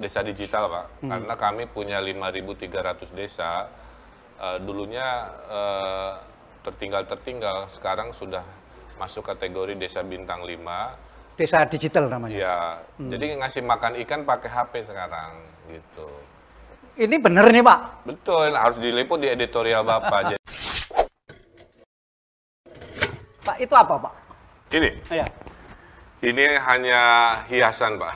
desa digital pak, Hmm. karena kami punya 5.300 desa. Eh, dulunya eh, tertinggal-tertinggal, sekarang sudah masuk kategori desa bintang 5. Desa digital namanya. Ya, Hmm. jadi ngasih makan ikan pakai HP sekarang, gitu. Ini bener nih Pak. Betul, harus diliput di editorial bapak. Jadi, Pak itu apa Pak? ini, Ya. Ini hanya hiasan pak.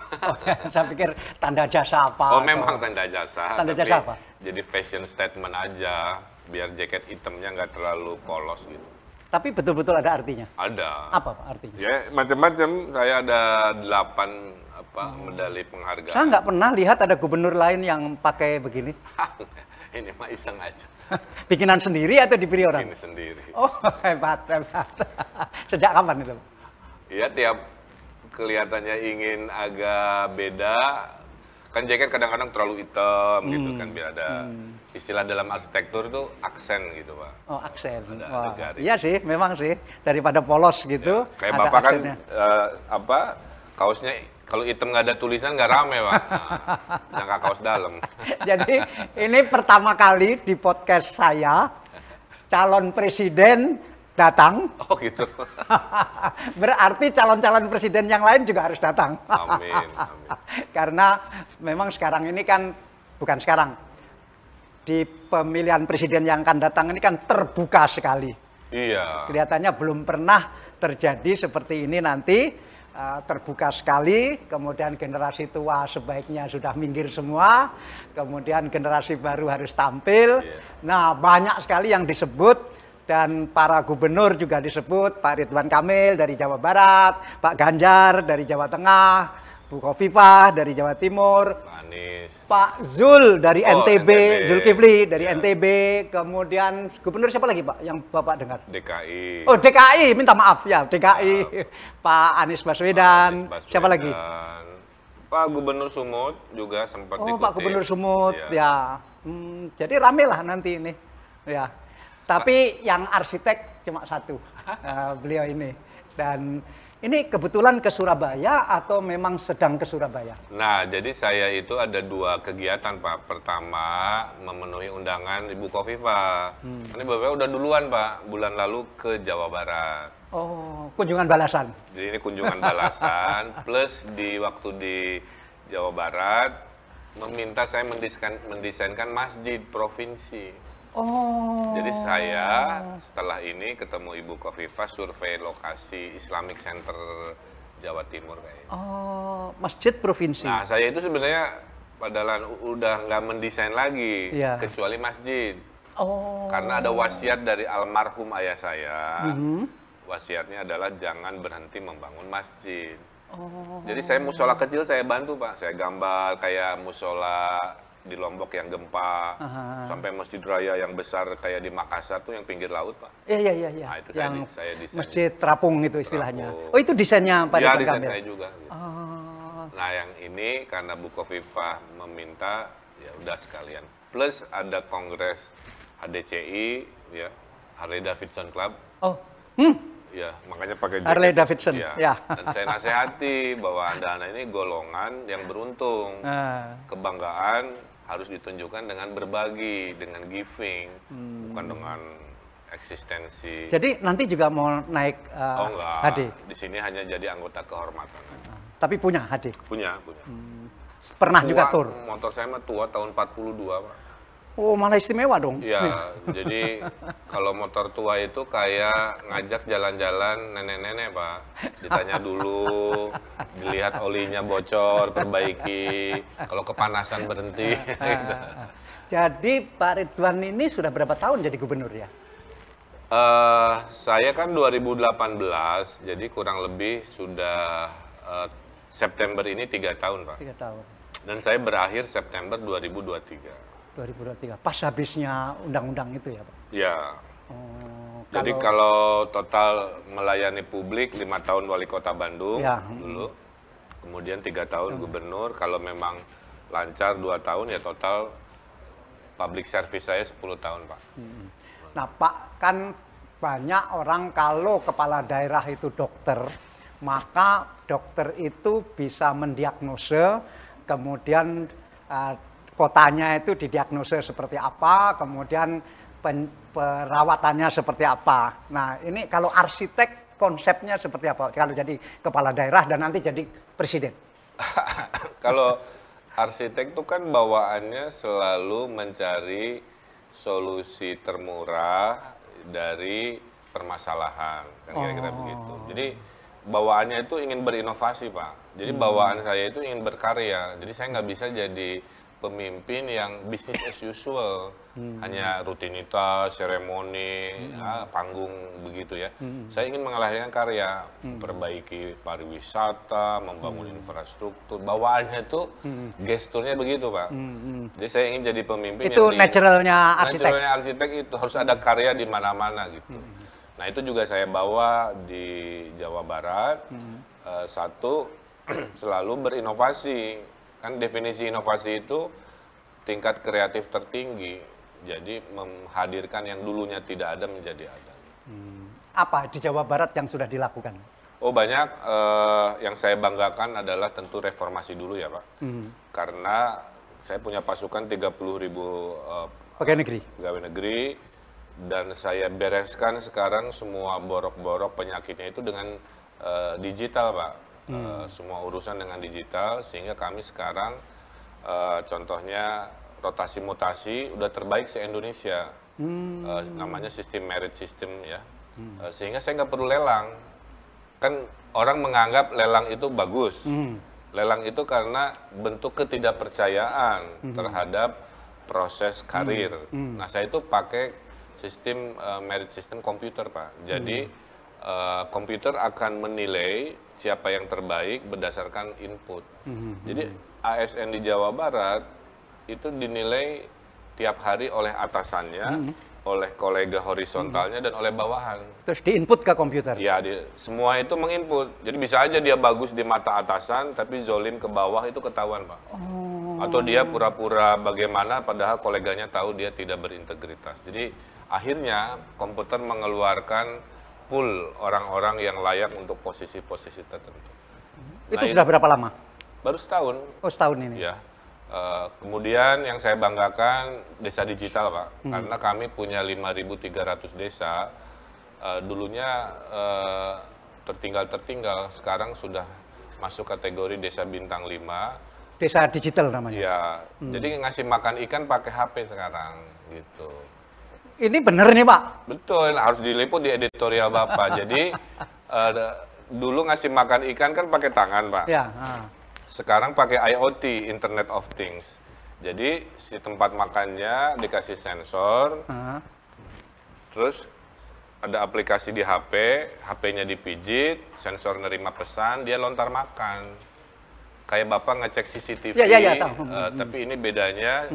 Saya pikir tanda jasa apa? Oh atau- memang tanda jasa. Tanda tapi jasa apa? Jadi fashion statement aja, biar jaket hitamnya nggak terlalu polos gitu. Tapi betul-betul ada artinya. Ada. Apa Pak artinya? Ya macam-macam. Saya ada delapan apa medali penghargaan. Saya nggak pernah lihat ada gubernur lain yang pakai begini. Ini mah iseng aja. Bikinan sendiri atau diberi orang? Ini sendiri. Oh hebat, hebat. Sejak kapan itu? Iya tiap kelihatannya ingin agak beda. Kan jaket kadang-kadang terlalu hitam gitu Hmm. kan biar ada istilah dalam arsitektur itu aksen gitu pak. Oh aksen. Ada- Wah, ada garis. Iya sih, memang sih daripada polos gitu. Kayak ada bapak kan aksennya. eh, apa kaosnya kalau hitam nggak ada tulisan nggak rame pak. Nah, jangka kaos dalam. Jadi ini pertama kali di podcast saya calon presiden datang. Oh gitu. Berarti calon-calon presiden yang lain juga harus datang. Amin. amin. Karena memang sekarang ini kan bukan sekarang. Di pemilihan presiden yang akan datang ini kan terbuka sekali. Iya. Kelihatannya belum pernah terjadi seperti ini nanti eh, terbuka sekali, kemudian generasi tua sebaiknya sudah minggir semua, kemudian generasi baru harus tampil. Iya. Nah, banyak sekali yang disebut dan para gubernur juga disebut, Pak Ridwan Kamil dari Jawa Barat, Pak Ganjar dari Jawa Tengah, Bu Khofifah dari Jawa Timur, Pak Anies. Pak Zul dari Oh, NTB, NTB. Zulkifli dari Iya. NTB, kemudian gubernur siapa lagi Pak yang Bapak dengar? DKI. Oh DKI, minta maaf ya DKI, Pak Anies Baswedan, Anies siapa lagi? Baswedan. Pak Gubernur Sumut juga sempat Oh dikutip. Pak Gubernur Sumut, Iya. ya. Hmm, jadi rame lah nanti ini, ya. Tapi yang arsitek cuma satu, eh, beliau ini. Dan ini kebetulan ke Surabaya atau memang sedang ke Surabaya? Nah, jadi saya itu ada dua kegiatan, Pak. Pertama, memenuhi undangan Ibu Kofifa. Hmm. Ini Bapak udah duluan, Pak, bulan lalu ke Jawa Barat. Oh kunjungan balasan. Jadi ini kunjungan balasan, plus di waktu di Jawa Barat, meminta saya mendesain, mendesainkan masjid provinsi. Oh. Jadi saya setelah ini ketemu Ibu Kofifa survei lokasi Islamic Center Jawa Timur kayaknya. Oh masjid provinsi. Nah, saya itu sebenarnya padahal udah nggak mendesain lagi, Iya. kecuali masjid. oh. Karena ada wasiat dari almarhum ayah saya. Mhm. Wasiatnya adalah jangan berhenti membangun masjid. Oh. Jadi saya musola kecil saya bantu pak, saya gambar kayak musola di Lombok yang gempa, Aha. sampai masjid raya yang besar kayak di Makassar tuh yang pinggir laut pak. Iya iya iya iya. Nah, itu saya yang di- saya desain. masjid terapung itu istilahnya. Terapung. Oh itu desainnya Pak ya desain saya juga. gitu. Oh. Nah yang ini karena Bu Kofifa meminta ya udah sekalian. Plus ada kongres HDCI ya Harley Davidson Club Oh. Hmm. ya makanya pakai jaket. Harley Davidson, Ya. ya. Dan saya nasihati bahwa anda anak ini golongan yang beruntung. Nah. Kebanggaan harus ditunjukkan dengan berbagi, dengan giving, Hmm. bukan dengan eksistensi. Jadi nanti juga mau naik uh, oh enggak, HD. di sini hanya jadi anggota kehormatan. Nah, Tapi punya HD. Punya, punya. Pernah juga Tua, tur. Motor saya mah tua tahun 42, Pak. Oh malah istimewa dong. Iya, jadi kalau motor tua itu kayak ngajak jalan-jalan nenek-nenek, Pak. Ditanya dulu, dilihat olinya bocor, perbaiki. Kalau kepanasan berhenti. gitu. Jadi Pak Ridwan ini sudah berapa tahun jadi gubernur ya? Eh, saya kan 2018, jadi kurang lebih sudah eh, September ini tiga tahun, Pak. Tiga tahun. Dan saya berakhir September 2023. 2023. Pas habisnya undang-undang itu ya Pak? Ya, Oh, Jadi kalau- kalau total melayani publik lima tahun wali kota Bandung Ya. dulu, kemudian tiga tahun gubernur. Kalau memang lancar dua tahun ya total public service saya 10 tahun pak. Nah Pak, kan banyak orang kalau kepala daerah itu dokter, maka dokter itu bisa mendiagnose kemudian uh, kotanya itu didiagnosis seperti apa, kemudian pen, perawatannya seperti apa. Nah, ini kalau arsitek konsepnya seperti apa? Kalau jadi kepala daerah dan nanti jadi presiden. kalau arsitek itu kan bawaannya selalu mencari solusi termurah dari permasalahan, kan kira-kira Oh. begitu. Jadi bawaannya itu ingin berinovasi, Pak. Jadi bawaan saya itu ingin berkarya. Jadi saya nggak bisa jadi pemimpin yang bisnis as usual, hanya rutinitas, seremoni, ah, panggung begitu ya. Saya ingin mengalahkan karya, memperbaiki pariwisata, membangun infrastruktur. Bawaannya itu gesturnya begitu, Pak. Jadi saya ingin jadi pemimpin Itu yang di- naturalnya arsitek. Naturalnya arsitek itu harus ada karya di mana-mana gitu. Nah itu juga saya bawa di Jawa Barat. Eh, satu selalu berinovasi. Kan definisi inovasi itu tingkat kreatif tertinggi. Jadi menghadirkan yang dulunya tidak ada menjadi ada. Apa di Jawa Barat yang sudah dilakukan? Oh banyak eh, yang saya banggakan adalah tentu reformasi dulu ya Pak. Hmm. Karena saya punya pasukan 30 ribu eh, Pegawai negeri. pegawai negeri dan saya bereskan sekarang semua borok-borok penyakitnya itu dengan eh, digital pak Eh, semua urusan dengan digital sehingga kami sekarang eh, contohnya rotasi mutasi udah terbaik se Indonesia Eh, namanya sistem merit system ya. Eh, sehingga saya nggak perlu lelang. Kan orang menganggap lelang itu bagus. Hmm. Lelang itu karena bentuk ketidakpercayaan terhadap proses karir. Nah, saya itu pakai sistem eh, merit system komputer, Pak. Jadi eh, komputer akan menilai siapa yang terbaik berdasarkan input. Jadi ASN di Jawa Barat itu dinilai tiap hari oleh atasannya, oleh kolega horizontalnya dan oleh bawahan. Terus diinput ke komputer. Ya, di, semua itu menginput. Jadi bisa aja dia bagus di mata atasan, tapi zolim ke bawah itu ketahuan, Pak. Atau dia pura-pura bagaimana, padahal koleganya tahu dia tidak berintegritas. Jadi akhirnya komputer mengeluarkan pool orang-orang yang layak untuk posisi-posisi tertentu. Itu Nah, sudah berapa lama? Baru setahun, Oh setahun ini. Ya. Eh, kemudian yang saya banggakan desa digital, Pak. Karena kami punya 5.300 desa. Eh, dulunya eh, tertinggal-tertinggal, sekarang sudah masuk kategori desa bintang 5. Desa digital namanya. Ya, jadi ngasih makan ikan pakai HP sekarang gitu. Ini bener nih Pak. Betul, harus diliput di editorial Bapak. jadi eh, dulu ngasih makan ikan kan pakai tangan, Pak. Ya. ah. Sekarang pakai IoT, Internet of Things. Jadi si tempat makannya dikasih sensor, ah. terus ada aplikasi di HP, HP-nya dipijit, sensor nerima pesan, dia lontar makan. Kayak Bapak ngecek CCTV, Ya, ya, ya, tahu. eh, tapi ini bedanya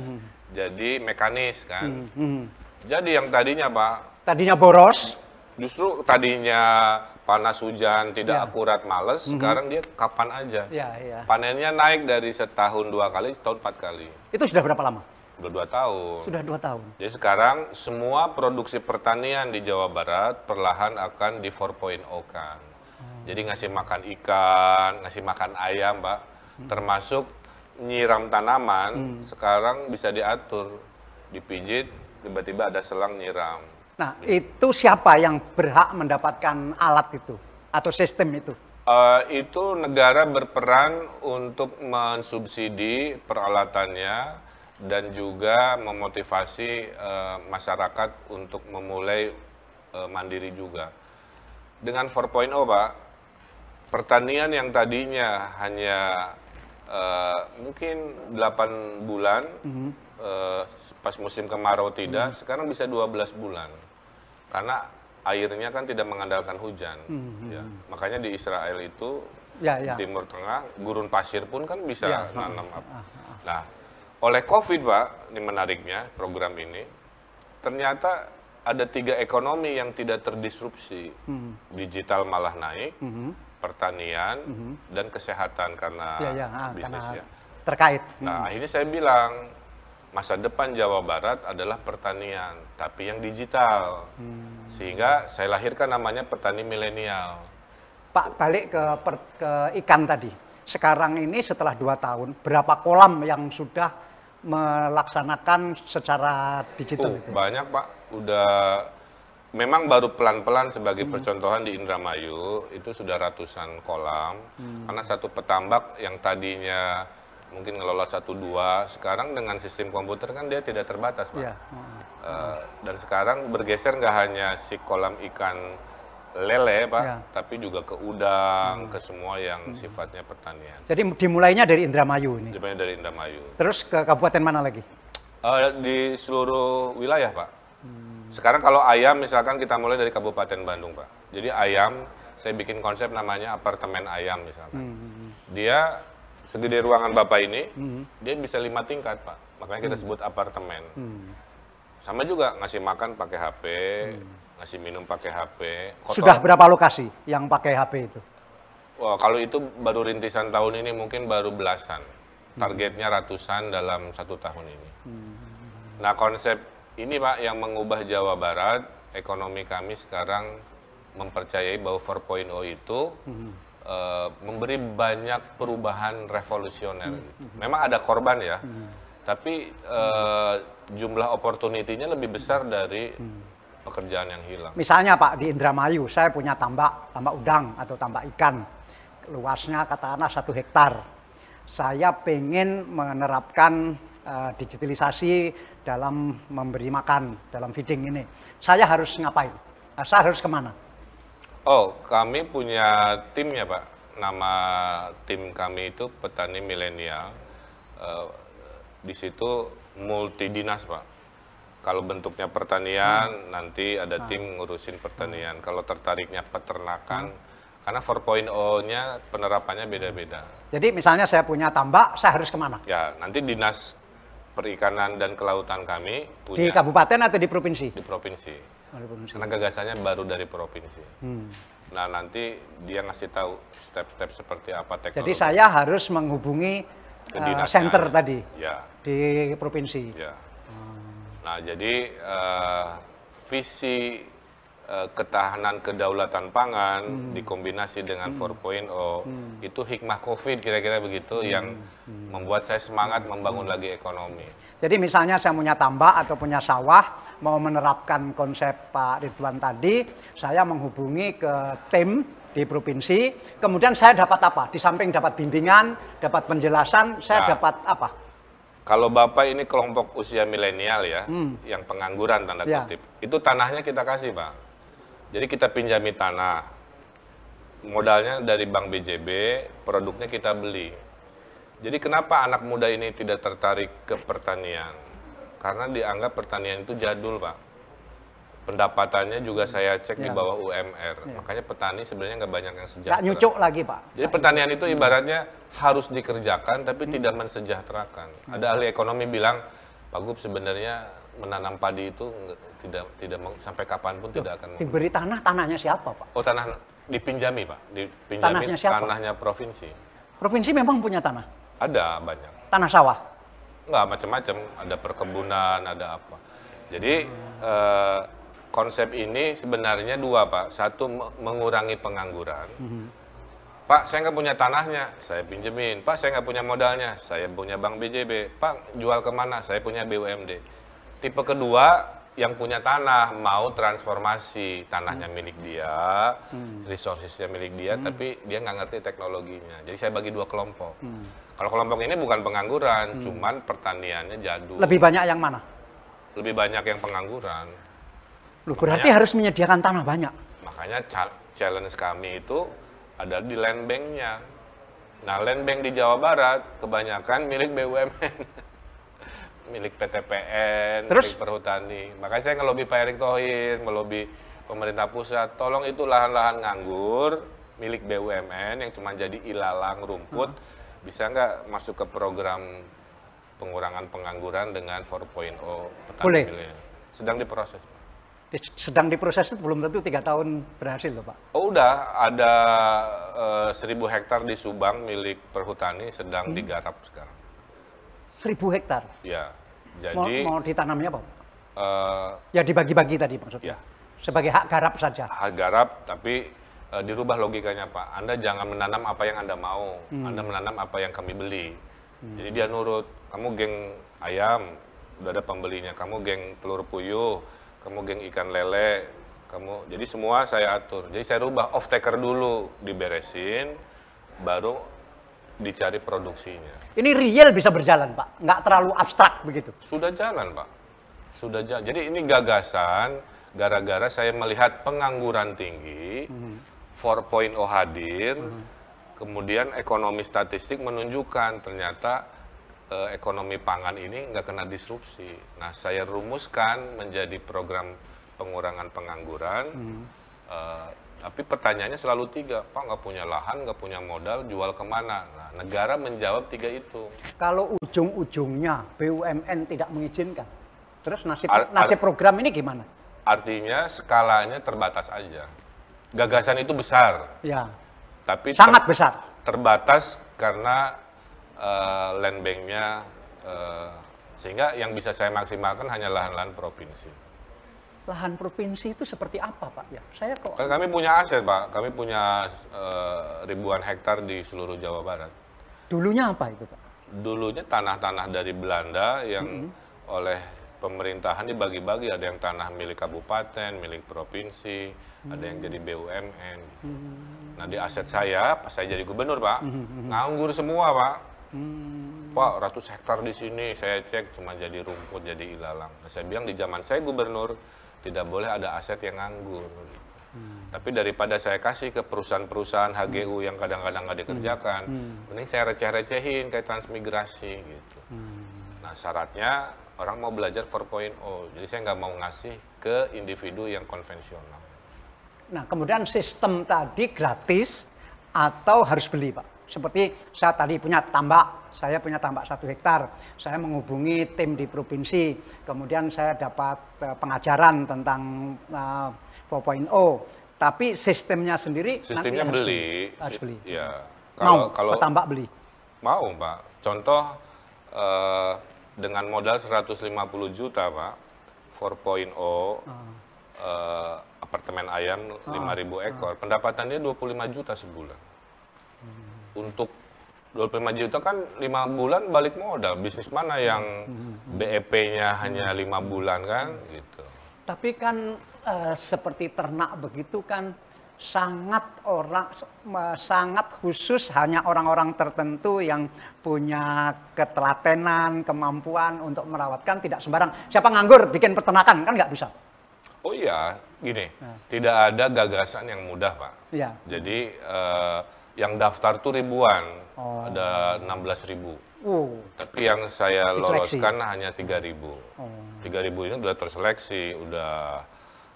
jadi mekanis kan. Hmm, hmm. Jadi yang tadinya Pak, Tadinya boros. justru tadinya panas hujan tidak Ya. akurat males, sekarang dia kapan aja. Ya, ya. Panennya naik dari setahun dua kali, setahun empat kali. Itu sudah berapa lama? Udah dua tahun. Sudah dua tahun. Jadi sekarang semua produksi pertanian di Jawa Barat perlahan akan di 4.0 kan. Jadi ngasih makan ikan, ngasih makan ayam, Pak. Termasuk nyiram tanaman, sekarang bisa diatur. Dipijit, tiba-tiba ada selang nyiram. Nah, itu siapa yang berhak mendapatkan alat itu atau sistem itu? Eh, itu negara berperan untuk mensubsidi peralatannya dan juga memotivasi eh, masyarakat untuk memulai eh, mandiri juga. Dengan 4.0 Pak, pertanian yang tadinya hanya eh, mungkin 8 bulan, Mhm. eh, pas musim kemarau tidak, sekarang bisa 12 bulan. Karena airnya kan tidak mengandalkan hujan. Mhm. Ya. Makanya di Israel itu Ya, ya. Timur Tengah, gurun pasir pun kan bisa Ya, nanam ah, apa. ah, ah. Nah, oleh COVID, Pak, ini menariknya program ini, ternyata ada tiga ekonomi yang tidak terdisrupsi. Hmm, Digital malah naik, mhm. pertanian, dan kesehatan karena Ya, ya, ah, bisnis karena ya. terkait. Nah, akhirnya saya bilang, masa depan Jawa Barat adalah pertanian, tapi yang digital. Hmm. Sehingga saya lahirkan namanya petani milenial. Pak, balik ke, per- ke ikan tadi. sekarang ini setelah dua tahun berapa kolam yang sudah melaksanakan secara digital Oh, itu? banyak Pak. Udah memang baru pelan-pelan sebagai percontohan di Indramayu itu sudah ratusan kolam. Karena satu petambak yang tadinya mungkin ngelola satu dua, sekarang dengan sistem komputer kan dia tidak terbatas Pak. Iya. Eh, dan sekarang bergeser nggak hanya si kolam ikan lele Pak, Ya. tapi juga ke udang, ke semua yang sifatnya pertanian. Jadi dimulainya dari Indramayu ini. Sebenarnya dari Indramayu. Terus ke kabupaten mana lagi? Eh, di seluruh wilayah, Pak. Sekarang kalau ayam, misalkan kita mulai dari Kabupaten Bandung, Pak. Jadi ayam, saya bikin konsep namanya apartemen ayam, misalkan. Hmm. Dia segede ruangan Bapak ini, Hmm. dia bisa lima tingkat, Pak. Makanya kita sebut apartemen. Hmm. Sama juga ngasih makan pakai HP, ngasih minum pakai HP. kotor- Sudah berapa lokasi yang pakai HP itu? Wah, kalau itu baru rintisan tahun ini mungkin baru belasan. Targetnya ratusan dalam satu tahun ini. Nah konsep ini Pak yang mengubah Jawa Barat, ekonomi kami sekarang mempercayai bahwa 4.0 itu eh, memberi banyak perubahan revolusioner. Memang ada korban ya, tapi eh, jumlah opportunity-nya lebih besar dari pekerjaan yang hilang. Misalnya Pak di Indramayu, saya punya tambak, tambak udang atau tambak ikan. Luasnya katakanlah satu hektar. Saya pengen menerapkan eh, digitalisasi dalam memberi makan, dalam feeding ini. Saya harus ngapain? Nah, Saya harus ke mana? Oh, kami punya timnya, Pak. Nama tim kami itu petani milenial. Eh, di situ multi dinas, Pak. Kalau bentuknya pertanian, nanti ada tim ngurusin pertanian. Kalau tertariknya peternakan, karena 4.0-nya penerapannya beda-beda. Jadi misalnya saya punya tambak, saya harus ke mana? Ya, nanti dinas perikanan dan kelautan kami Di punya kabupaten atau di provinsi? di provinsi. Karena gagasannya baru dari provinsi. Hmm. Nah, nanti dia ngasih tahu step-step seperti apa teknologi. Jadi saya harus menghubungi Ke dinasnya. center tadi Ya, di provinsi. ya. Nah, jadi eh, visi eh, ketahanan kedaulatan pangan dikombinasi dengan 4.0 itu hikmah Covid kira-kira begitu yang membuat saya semangat membangun lagi ekonomi. Jadi misalnya saya punya tambak atau punya sawah, mau menerapkan konsep Pak Ridwan tadi, saya menghubungi ke tim di provinsi, kemudian saya dapat apa? Di samping dapat bimbingan, dapat penjelasan, saya Nah. dapat apa? Kalau Bapak ini kelompok usia milenial ya, Hmm. yang pengangguran tanda Ya. kutip, itu tanahnya kita kasih Pak. Jadi kita pinjami tanah, modalnya dari Bank BJB, produknya kita beli. Jadi kenapa anak muda ini tidak tertarik ke pertanian? Karena dianggap pertanian itu jadul Pak. Pendapatannya juga saya cek di Ya. bawah UMR. Makanya petani sebenarnya nggak banyak yang Nggak sejahtera. nyucuk lagi Pak. Jadi pertanian itu ibaratnya harus dikerjakan tapi tidak mensejahterakan. Ada ahli ekonomi bilang, Pak Gub sebenarnya menanam padi itu nggak- tidak tidak sampai kapan pun tidak akan. Diberi tanah, tanahnya siapa Pak? Oh tanah dipinjami Pak, dipinjami Tanahnya siapa? tanahnya provinsi. Provinsi memang punya tanah, Ada banyak, tanah sawah. nggak macam-macam, ada perkebunan, ada apa. Jadi eh, konsep ini sebenarnya dua Pak, satu me- mengurangi pengangguran. Pak, saya nggak punya tanahnya, saya pinjemin. Pak, saya nggak punya modalnya, saya punya bank BJB. Pak, jual ke mana? Saya punya BUMD. Tipe kedua, yang punya tanah mau transformasi tanahnya milik dia, resourcesnya milik dia, tapi dia nggak ngerti teknologinya. Jadi saya bagi dua kelompok. Kalau kelompok ini bukan pengangguran, cuman pertaniannya jadul. Lebih banyak yang mana? Lebih banyak yang pengangguran. Loh, berarti harus menyediakan tanah banyak. Makanya cha- challenge kami itu ada di land bank-nya. Nah, land bank di Jawa Barat kebanyakan milik BUMN. milik PTPN, Terus? milik Perhutani. Makanya saya ngelobi Pak Erick Thohir, ngelobi pemerintah pusat, tolong itu lahan-lahan nganggur milik BUMN yang cuma jadi ilalang rumput, bisa nggak masuk ke program pengurangan pengangguran dengan 4.0 petani Boleh. Sedang diproses. Di- Sedang diproses itu belum tentu tiga tahun berhasil loh Pak. Oh udah ada eh, seribu hektar di Subang milik perhutani sedang digarap sekarang. Seribu hektar. Ya, Mau, jadi mau ditanamnya apa? eh, Ya dibagi-bagi tadi maksudnya. Ya. Sebagai hak garap saja. hak garap tapi eh, dirubah logikanya Pak. Anda jangan menanam apa yang Anda mau, Hmm. Anda menanam apa yang kami beli. Jadi dia nurut, kamu geng ayam, udah ada pembelinya, kamu geng telur puyuh, kamu geng ikan lele, kamu, jadi semua saya atur. Jadi saya rubah off taker dulu, diberesin, baru dicari produksinya. Ini real bisa berjalan, Pak. Nggak terlalu abstrak begitu. Sudah jalan, Pak. Sudah jalan. Jadi ini gagasan gara-gara saya melihat pengangguran tinggi, 4.0 hadir, kemudian ekonomi statistik menunjukkan ternyata eh, ekonomi pangan ini nggak kena disrupsi. Nah, saya rumuskan menjadi program pengurangan pengangguran. Eh, tapi pertanyaannya selalu tiga, Pak nggak punya lahan, nggak punya modal, jual ke mana? Nah, negara menjawab tiga itu. Kalau ujung-ujungnya BUMN tidak mengizinkan, terus nasib Ar- nasib program ini gimana? Artinya skalanya terbatas aja. Gagasan itu besar, Ya, tapi ter- sangat besar. terbatas karena eh, land banknya eh, sehingga yang bisa saya maksimalkan hanya lahan-lahan provinsi. Lahan provinsi itu seperti apa, Pak? Ya, saya kok kami punya aset, Pak. Kami punya eh, ribuan hektar di seluruh Jawa Barat. dulunya apa itu, Pak? Dulunya tanah-tanah dari Belanda yang oleh pemerintahan dibagi-bagi. Ada yang tanah milik kabupaten, milik provinsi, ada yang jadi BUMN. Nah di aset saya, pas saya jadi gubernur Pak, nganggur semua Pak. Hmm, Pak, ratus hektar di sini saya cek cuma jadi rumput, jadi ilalang. Nah, saya bilang di zaman saya gubernur tidak boleh ada aset yang nganggur. Tapi daripada saya kasih ke perusahaan-perusahaan HGU yang kadang-kadang nggak dikerjakan, mending saya receh-recehin kayak transmigrasi gitu. Nah syaratnya orang mau belajar 4.0, jadi saya nggak mau ngasih ke individu yang konvensional. Nah, kemudian sistem tadi gratis atau harus beli, Pak? Seperti saya tadi punya tambak, saya punya tambak satu hektar, saya menghubungi tim di provinsi, kemudian saya dapat eh, pengajaran tentang eh, 4.0, tapi sistemnya sendiri nanti Sistemnya harus beli, harus beli. ya. Mau Kalau kalau petambak beli. Mau, Pak. Contoh eh, dengan modal 150 juta, Pak. 4.0 eh, apartemen ayam 5.000 ekor. Pendapatan dia 25 juta sebulan. Untuk 25 juta kan 5 bulan balik modal. Bisnis mana yang BEP-nya hanya 5 bulan kan gitu. Tapi kan eh, seperti ternak begitu kan sangat orang eh, sangat khusus hanya orang-orang tertentu yang punya ketelatenan, kemampuan untuk merawatkan tidak sembarang. Siapa nganggur bikin peternakan kan nggak bisa. Oh iya, gini. Nah. Tidak ada gagasan yang mudah, Pak. Iya. Jadi eh, yang daftar tuh ribuan, Oh. ada 16 ribu. Uh, Tapi yang saya Diseleksi. loloskan hanya 3 ribu. oh. 3 ribu ini udah terseleksi, udah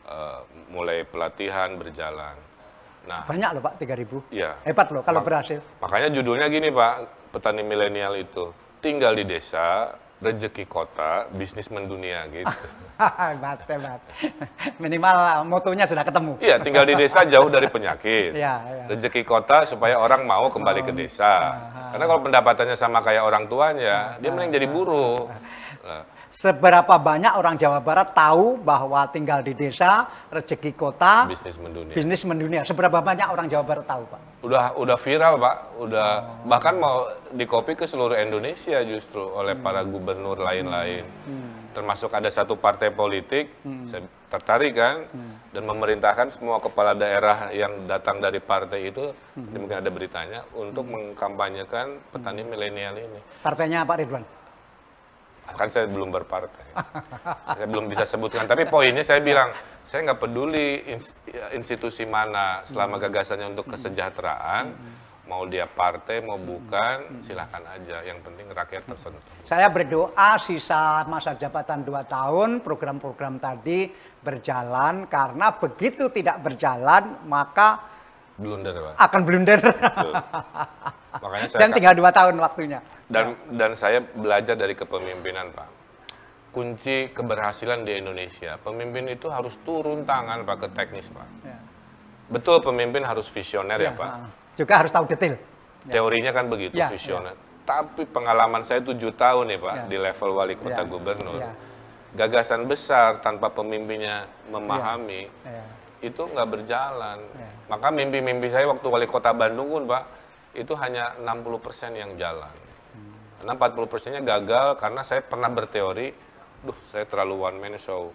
eh, mulai pelatihan berjalan. Nah, Banyak loh Pak 3000. iya. Hebat loh kalau Mak- berhasil. Makanya judulnya gini Pak, petani milenial itu tinggal di desa, rezeki kota, bisnis mendunia gitu. hebat, hebat. Minimal motonya sudah ketemu. Iya, tinggal di desa jauh dari penyakit. Iya, iya. Rezeki kota supaya orang mau kembali ke desa. Karena kalau pendapatannya sama kayak orang tuanya, dia mending jadi buruh. Nah, Seberapa banyak orang Jawa Barat tahu bahwa tinggal di desa, rezeki kota, bisnis mendunia. bisnis mendunia. Seberapa banyak orang Jawa Barat tahu, Pak? Udah udah viral, Pak. Udah bahkan mau dikopi ke seluruh Indonesia justru oleh para gubernur lain-lain. Termasuk ada satu partai politik, saya tertarik kan, dan memerintahkan semua kepala daerah yang datang dari partai itu, ini mungkin ada beritanya, untuk mengkampanyekan petani milenial ini. Partainya Pak Ridwan. Kan saya belum berpartai. saya belum bisa sebutkan. Tapi poinnya saya bilang, saya nggak peduli ins- institusi mana, selama gagasannya untuk kesejahteraan, mau dia partai, mau bukan, silahkan aja. Yang penting rakyat tersentuh. Saya berdoa sisa masa jabatan dua tahun, program-program tadi berjalan, karena begitu tidak berjalan, maka Blunder, Pak. akan blunder. Betul. Makanya saya Dan tinggal dua tahun waktunya. dan dan saya belajar dari kepemimpinan, Pak. Kunci keberhasilan di Indonesia, pemimpin itu harus turun tangan, Pak, ke teknis, Pak. Ya. Betul, pemimpin harus visioner ya, Ya, Pak. ah. Juga harus tahu detail. Teorinya kan begitu, Ya, visioner. Tapi pengalaman saya tujuh tahun nih Pak, Ya. di level wali kota Ya, gubernur. ya. Gagasan besar tanpa pemimpinnya memahami, Ya. Itu nggak berjalan. Ya. Maka mimpi-mimpi saya waktu wali kota Bandung pun Pak, itu hanya 60% yang jalan. Karena 40 persennya gagal karena saya pernah berteori, duh saya terlalu one man show.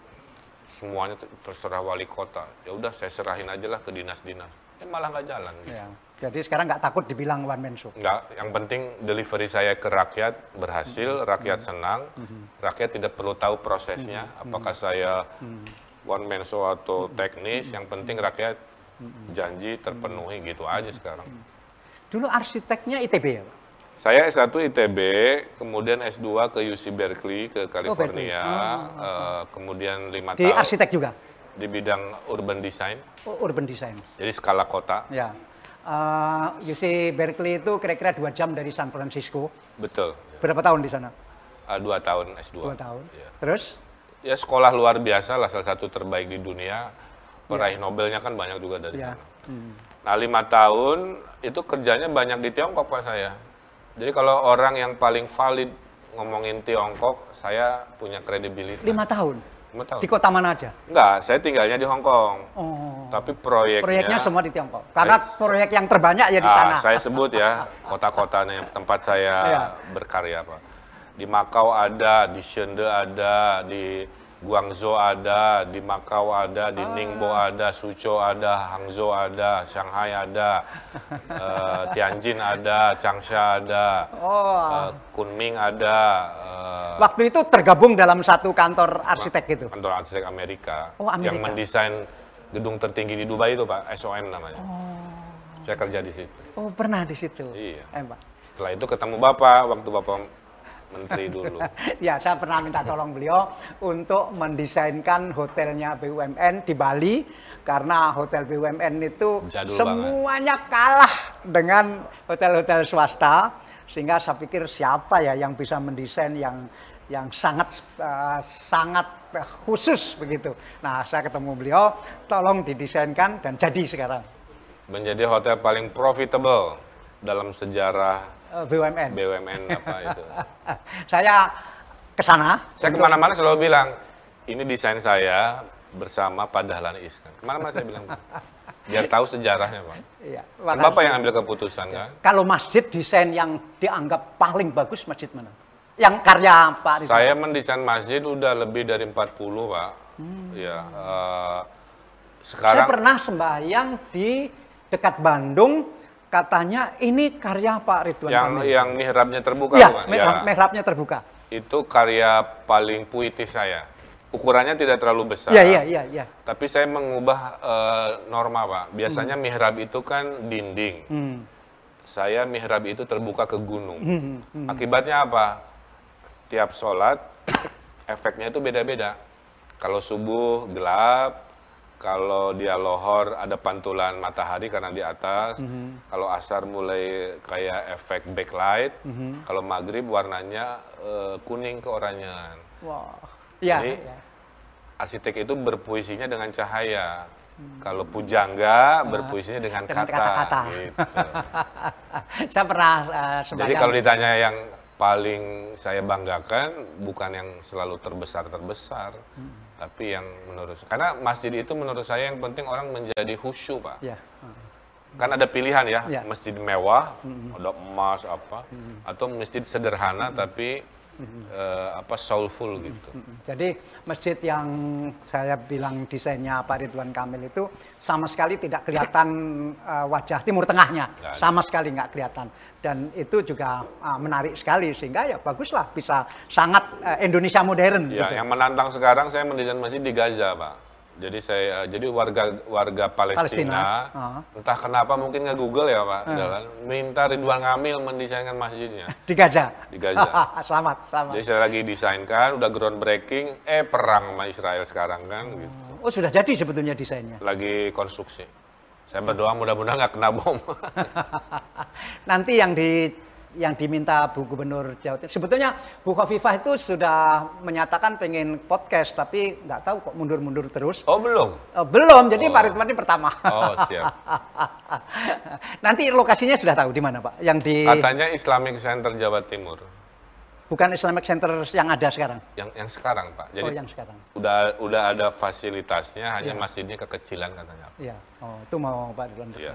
Semuanya ter- terserah wali kota. Ya udah saya serahin aja lah ke dinas-dinas. Eh malah nggak jalan. Ya. Jadi sekarang nggak takut dibilang one man show. Enggak, yang penting delivery saya ke rakyat berhasil, rakyat senang, rakyat tidak perlu tahu prosesnya, apakah saya one man show atau teknis, yang penting rakyat janji terpenuhi gitu aja sekarang. Dulu arsiteknya ITB ya, Pak? Saya S1 ITB, kemudian S2 ke UC Berkeley ke Berkeley. California, eh, kemudian lima Di tahun arsitek juga, di bidang urban design, Oh, urban design. jadi skala kota, Ya. Eh, UC Berkeley itu kira-kira dua jam dari San Francisco. betul. Berapa tahun di sana? Eh, dua tahun S2. Dua tahun. Iya. Terus? Ya sekolah luar biasa lah salah satu terbaik di dunia peraih Nobelnya kan banyak juga dari Ya. sana. Hmm. Nah lima tahun itu kerjanya banyak di Tiongkok pak saya. Jadi kalau orang yang paling valid ngomongin Tiongkok, saya punya kredibilitas. Lima tahun. Lima tahun. Di kota mana aja? Enggak, saya tinggalnya di Hong Kong. Oh. Tapi proyeknya, Proyeknya semua di Tiongkok. Karena proyek yang terbanyak ya di Ah, sana. saya sebut ya kota-kotanya tempat saya Iya. berkarya pak. Di Makau ada, di Shenzhen ada, di Guangzhou ada, di Makau ada, di Ningbo ada, Suzhou ada, Hangzhou ada, Shanghai ada, eh, Tianjin ada, Changsha ada, Oh. eh, Kunming ada, eh, Waktu itu tergabung dalam satu kantor arsitek gitu. kantor arsitek Amerika, Oh, Amerika. yang mendesain gedung tertinggi di Dubai itu pak, SOM namanya. Oh. Saya kerja di situ. Oh, pernah di situ. Iya. Eh, Pak. Setelah itu ketemu bapak waktu bapak menteri dulu. ya, saya pernah minta tolong beliau untuk mendesainkan hotelnya BUMN di Bali karena hotel BUMN itu Jadul semuanya kalah dengan hotel-hotel swasta sehingga saya pikir siapa ya yang bisa mendesain yang yang sangat eh, sangat khusus begitu. Nah, saya ketemu beliau, tolong didesainkan dan jadi sekarang Menjadi hotel paling profitable dalam sejarah BUMN. BUMN apa itu. saya ke sana. Saya ke mana-mana selalu bilang, ini desain saya bersama Pak Dahlan Iskan. Ke mana-mana saya bilang, biar tahu sejarahnya Pak. Iya. Bapak yang ambil keputusan kan. Kalau masjid desain yang dianggap paling bagus masjid mana? Yang karya Pak Ridwan. Saya mendesain masjid udah lebih dari 40 Pak. Ya, eh, Saya sekarang pernah sembahyang di dekat Bandung, katanya ini karya Pak Ridwan yang Kamil. yang mihrabnya terbuka Iya, bukan? mihrab, mihrabnya terbuka. Itu karya paling puitis saya. Ukurannya tidak terlalu besar. Iya, iya, iya, iya. Tapi saya mengubah eh, norma, Pak. Biasanya mihrab itu kan dinding. Hmm. Saya mihrab itu terbuka ke gunung. Hmm, hmm. Akibatnya apa? Tiap sholat, efeknya itu beda-beda. Kalau subuh gelap, kalau dia lohor ada pantulan matahari karena di atas. Mhm. Kalau asar mulai kayak efek backlight. Mhm. Kalau maghrib warnanya eh, kuning keoranyan. Wah. Iya, Jadi, iya. arsitek itu berpuisinya dengan cahaya. Kalau pujangga berpuisinya dengan, Hmm. Dengan kata. kata-kata. gitu. Saya pernah uh, Jadi kalau ditanya yang paling saya banggakan bukan yang selalu terbesar-terbesar, Hmm. Tapi yang menurut karena masjid itu menurut saya yang penting orang menjadi khusyuk, Pak. Ya. Kan ada pilihan ya, Ya. masjid mewah, Hmm. ada emas apa, atau masjid sederhana tapi eh, apa soulful gitu. Mm-mm. Jadi masjid yang saya bilang desainnya Pak Ridwan Kamil itu sama sekali tidak kelihatan uh, wajah Timur Tengahnya, ada. sama sekali nggak kelihatan. Dan itu juga uh, menarik sekali sehingga ya baguslah bisa sangat uh, Indonesia modern. Ya, gitu. yang menantang sekarang saya mendesain masjid di Gaza, Pak. Jadi saya jadi warga warga Palestina, Palestina, ah. entah kenapa mungkin nge Google ya, Pak. Dalan, minta Ridwan Kamil mendesainkan masjidnya Di Gaza. di Gaza. selamat, selamat. Jadi saya lagi desainkan, udah groundbreaking, eh perang sama Israel sekarang kan, gitu. Oh sudah jadi sebetulnya desainnya. Lagi konstruksi. Saya berdoa mudah-mudahan nggak kena bom. Nanti yang di yang diminta Bu Gubernur Jawa Timur. Sebetulnya Bu Khofifah itu sudah menyatakan pengen podcast, tapi nggak tahu kok mundur-mundur terus. oh belum? Oh, belum, jadi Oh. Pak Ridwan ini pertama. Oh siap. Nanti lokasinya sudah tahu di mana Pak? Yang di Katanya Islamic Center Jawa Timur. Bukan Islamic Center yang ada sekarang. Yang yang sekarang Pak. Jadi oh, yang sekarang. udah udah ada fasilitasnya, hanya Iya. masjidnya kekecilan katanya. Iya. Oh, itu mau Pak Ridwan. Iya.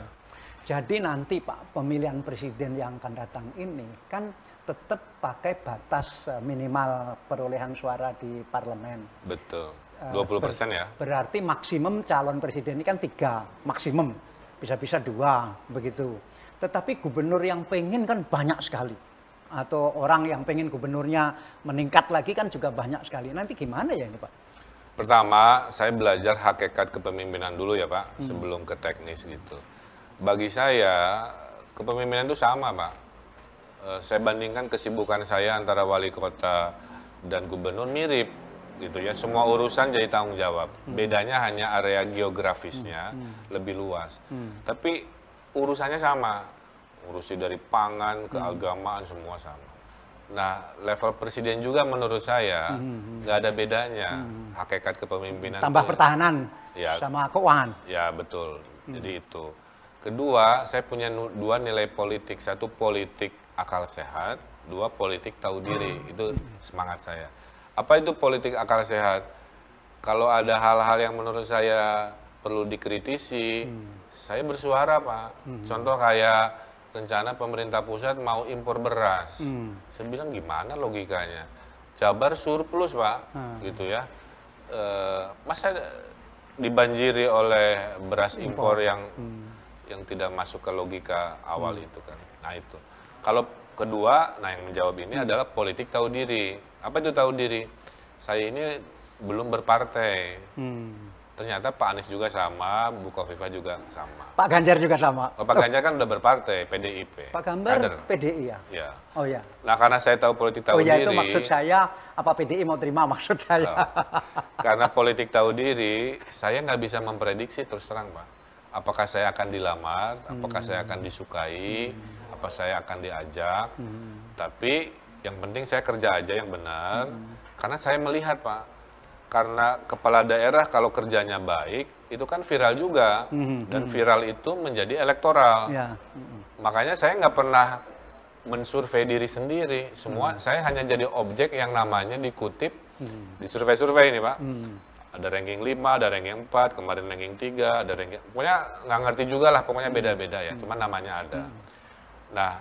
Jadi nanti Pak pemilihan presiden yang akan datang ini kan tetap pakai batas eh, minimal perolehan suara di parlemen. Betul. Eh, 20 ber- persen ya. Berarti maksimum calon presiden ini kan tiga, maksimum bisa-bisa dua begitu. Tetapi gubernur yang pengen kan banyak sekali. Atau orang yang pengen gubernurnya meningkat lagi kan juga banyak sekali. Nanti gimana ya ini Pak? Pertama, saya belajar hakikat kepemimpinan dulu ya Pak, Hmm. sebelum ke teknis gitu. Bagi saya, kepemimpinan itu sama Pak. Eh, saya bandingkan kesibukan saya antara wali kota dan gubernur mirip gitu ya. Semua urusan jadi tanggung jawab. Hmm. Bedanya hanya area geografisnya lebih luas. Hmm. Tapi urusannya sama. Urusi dari pangan, Hmm. keagamaan semua sama. Nah, level presiden juga menurut saya Hmm, nggak ada bedanya. Hakikat kepemimpinan Tambah pertahanan Ya. sama keuangan. Ya betul. Hmm. Jadi itu. Kedua, saya punya dua nilai politik. Satu politik akal sehat, dua politik tahu diri. Hmm. Itu semangat saya. Apa itu politik akal sehat? Kalau ada hal-hal yang menurut saya perlu dikritisi, Hmm. saya bersuara pak. Contoh kayak rencana pemerintah pusat mau impor beras. Hmm. Saya bilang gimana logikanya? Jabar surplus pak, Hmm. gitu ya. Eh, masa dibanjiri oleh beras impor, yang Hmm. Yang tidak masuk ke logika awal itu kan. Nah itu. Kalau kedua, nah yang menjawab ini Hmm. adalah politik tahu diri. Apa itu tahu diri? Saya ini belum berpartai. Hmm. Ternyata Pak Anies juga sama, Bu Kofifa juga sama. Pak Ganjar juga sama. Oh, Pak Ganjar kan udah berpartai, PDIP. Pak Gambar Kader. PDI ya. Ya. Oh ya. Nah karena saya tahu politik tahu oh ya diri. itu maksud saya apa PDI mau terima maksud saya. Oh. Karena politik tahu diri, saya nggak bisa memprediksi terus terang, Pak. Apakah saya akan dilamar, apakah saya akan disukai, apa saya akan diajak. Hmm. Tapi yang penting saya kerja aja yang benar. Hmm. Karena saya melihat, Pak, karena kepala daerah kalau kerjanya baik, itu kan viral juga. Hmm, Dan viral itu menjadi elektoral. Ya. Mm-mm. Makanya saya nggak pernah mensurvei diri sendiri. Hmm. Semua saya hanya jadi objek yang namanya dikutip Hmm. di survei-survei ini, Pak. Hmm. Ada ranking 5, ada ranking 4, kemarin ranking 3, ada ranking... Pokoknya nggak ngerti juga lah, pokoknya Hmm. beda-beda ya. Cuma namanya ada. Nah,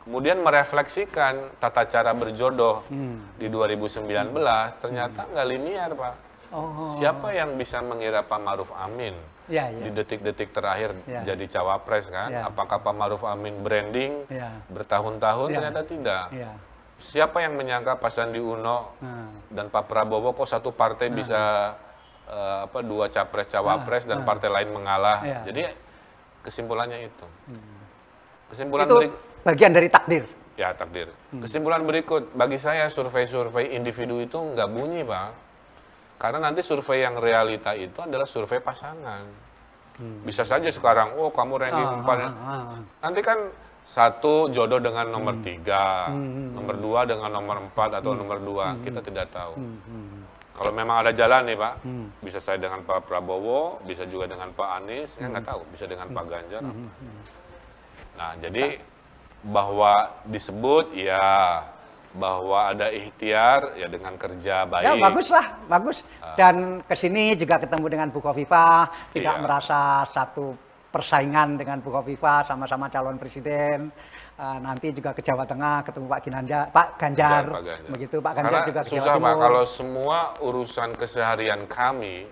kemudian merefleksikan tata cara berjodoh Hmm. di 2019, ternyata nggak linear, Pak. Oh. Siapa yang bisa mengira Pak Maruf Amin Ya di ya. detik-detik terakhir Ya. jadi cawapres kan? Ya. Apakah Pak Maruf Amin branding Ya. bertahun-tahun? Ya. Ternyata tidak. Ya. Siapa yang menyangka Pak Sandi Uno Nah. dan Pak Prabowo kok satu partai bisa eh, apa dua capres cawapres dan Nah. partai lain mengalah. Ya. Jadi kesimpulannya itu. Kesimpulan Itu berik- bagian dari takdir. ya takdir. Hmm. Kesimpulan berikut bagi saya survei-survei individu itu nggak bunyi pak. Karena nanti survei yang realita itu adalah survei pasangan. Bisa saja sekarang, oh kamu ranking Hmm. Ah, empat. ah, ah, ah. Nanti kan satu jodoh dengan nomor tiga, Hmm. nomor dua dengan nomor empat atau nomor dua, kita tidak tahu. Hmm, hmm, Kalau memang ada jalan nih Pak, Hmm. bisa saya dengan Pak Prabowo, bisa juga dengan Pak Anies, ya nggak tahu, bisa dengan Pak Ganjar. hmm, hmm. Nah, jadi bahwa disebut ya bahwa ada ikhtiar ya dengan kerja baik. Ya bagus lah, bagus. Dan ke sini juga ketemu dengan Bu Kofifa, tidak Iya. merasa satu persaingan dengan Bu Kofifa, sama-sama calon presiden. Eh, nanti juga ke Jawa Tengah ketemu Pak Ginanjar, Pak Ganjar, Pak Ganjar. begitu Pak Ganjar Karena juga ke Jawa susah Pak, kalau semua urusan keseharian kami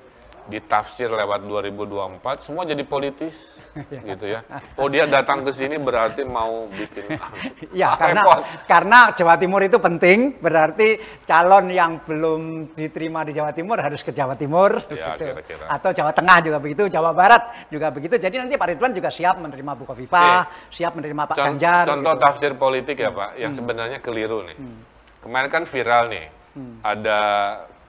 ditafsir lewat 2024, semua jadi politis, gitu ya. Oh dia datang ke sini berarti mau bikin Ya, karena repot. karena Jawa Timur itu penting, berarti calon yang belum diterima di Jawa Timur harus ke Jawa Timur, Ya, gitu. kira-kira. atau Jawa Tengah juga begitu, Jawa Barat juga begitu. Jadi nanti Pak Ridwan juga siap menerima Bu Kofifa, siap menerima Pak Con- Ganjar. Contoh gitu. tafsir politik ya Pak, yang sebenarnya keliru nih. Kemarin kan viral nih, ada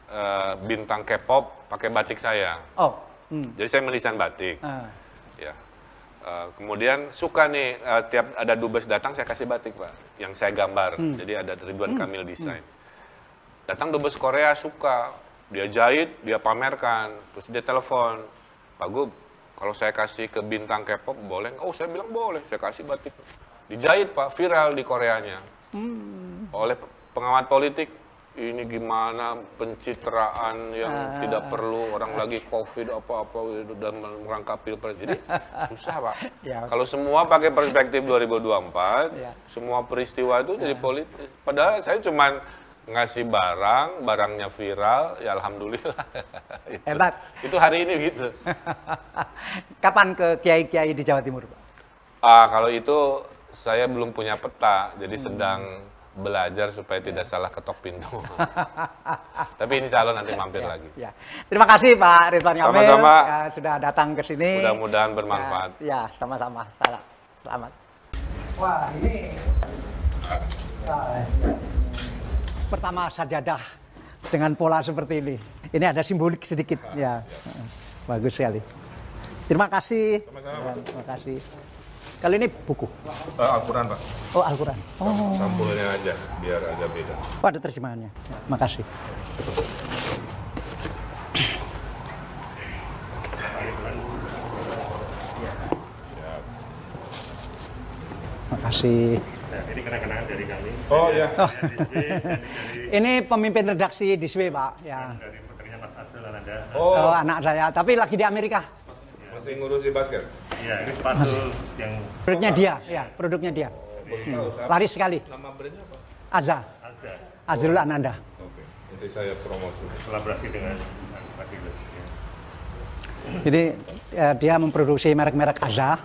eh, bintang K-pop pakai batik saya. Oh, hmm. Jadi saya mendesain batik, ah, ya. Eh, kemudian suka nih eh, tiap ada dubes datang saya kasih batik Pak, yang saya gambar. Jadi ada Ridwan Kamil desain. Datang dubes Korea suka, dia jahit, dia pamerkan, terus dia telepon, Pak Gub, kalau saya kasih ke bintang K-pop boleh? nggak?" Oh saya bilang boleh, saya kasih batik. Dijahit Pak, viral di Koreanya. hmm. Oleh pengamat politik ini gimana pencitraan yang Ah. tidak perlu orang lagi covid apa-apa gitu, dan merangkap pilpres jadi susah pak Ya. kalau semua pakai perspektif 2024 Ya. semua peristiwa itu jadi politis padahal saya cuman ngasih barang barangnya viral ya alhamdulillah itu, Hebat. itu hari ini gitu Kapan ke kiai-kiai di Jawa Timur, Pak? Ah, kalau itu saya belum punya peta, jadi Hmm. sedang belajar supaya tidak salah ketok pintu. Tapi insya Allah nanti mampir lagi. Ya. Terima kasih Pak Ridwan Kamil Sama-sama. ya, sudah datang ke sini. Mudah-mudahan bermanfaat. Ya, ya, sama-sama. Salam. Selamat. Wah, ini Wah, pertama sajadah dengan pola seperti ini. Ini ada simbolik sedikit ya. Bagus sekali. Terima kasih. Ya, terima kasih. Kali ini buku. Al-Quran Pak, Oh, Al-Quran. Oh, sampulnya aja, biar agak beda. oh, ada terjemahannya. Ya, makasih. Makasih. Nah, ini kenang-kenangan dari kami. Oh ya, Ini pemimpin redaksi di SW, Pak. Ya. Dari putrinya Mas Ananda. oh Oh, anak saya, tapi lagi di Amerika. Masih ngurusi basket. Iya, ini sepatu yang Produknya dia, ya, produknya dia. Laris sekali. Nama brandnya apa? Aza, Azza Azrul Ananda. Oke, nanti saya promosi. kolaborasi dengan Adidas. Ya. Jadi eh, dia memproduksi merek-merek Aza